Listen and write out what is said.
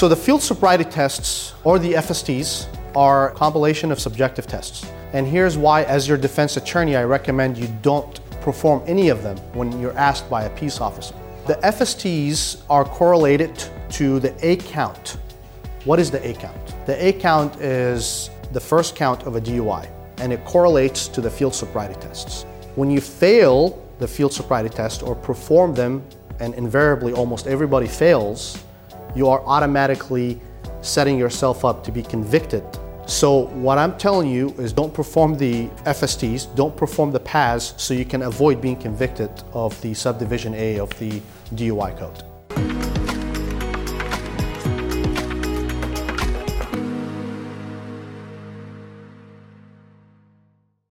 So the field sobriety tests or the FSTs are a compilation of subjective tests. And here's why as your defense attorney I recommend you don't perform any of them when you're asked by a peace officer. The FSTs are correlated to the A count. What is the A count? The A count is the first count of a DUI and it correlates to the field sobriety tests. When you fail the field sobriety test or perform them, and invariably almost everybody fails, you are automatically setting yourself up to be convicted. So what I'm telling you is don't perform the FSTs, don't perform the PAS so you can avoid being convicted of the subdivision A of the DUI code.